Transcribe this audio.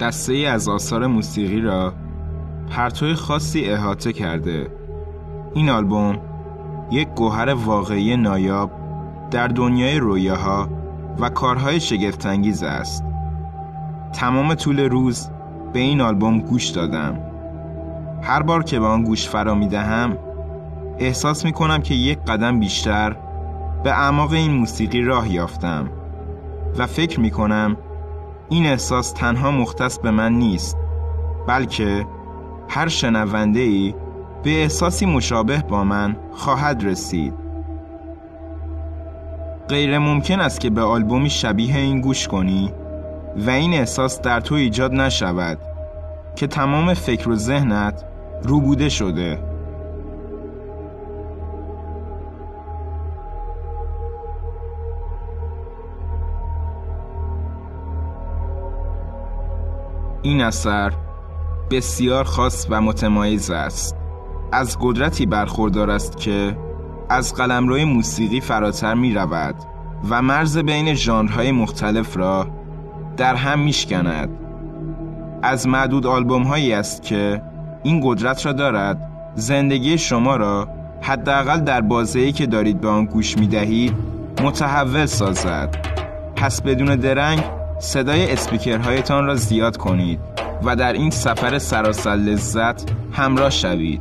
دسته ای از آثار موسیقی را پرتوی خاصی احاطه کرده. این آلبوم یک گوهر واقعی نایاب در دنیای رویاها و کارهای شگفتانگیز است. تمام طول روز به این آلبوم گوش دادم. هر بار که به آن گوش فرا می دهم احساس می کنم که یک قدم بیشتر به اعماق این موسیقی راه یافتم و فکر می کنم این احساس تنها مختص به من نیست بلکه هر شنونده ای به احساسی مشابه با من خواهد رسید. غیر ممکن است که به آلبومی شبیه این گوش کنی و این احساس در تو ایجاد نشود که تمام فکر و ذهنت روبوده شده. این اثر بسیار خاص و متمایز است. از قدرتی برخوردار است که از قلمروی موسیقی فراتر می رود و مرز بین ژانرهای مختلف را در هم میشکند. از معدود آلبوم هایی است که این قدرت را دارد. زندگی شما را حداقل در بازه‌ای که دارید به آن گوش می دهید متحول سازد. پس بدون درنگ صدای اسپیکرهایتان را زیاد کنید و در این سفر سراسر لذت همراه شوید.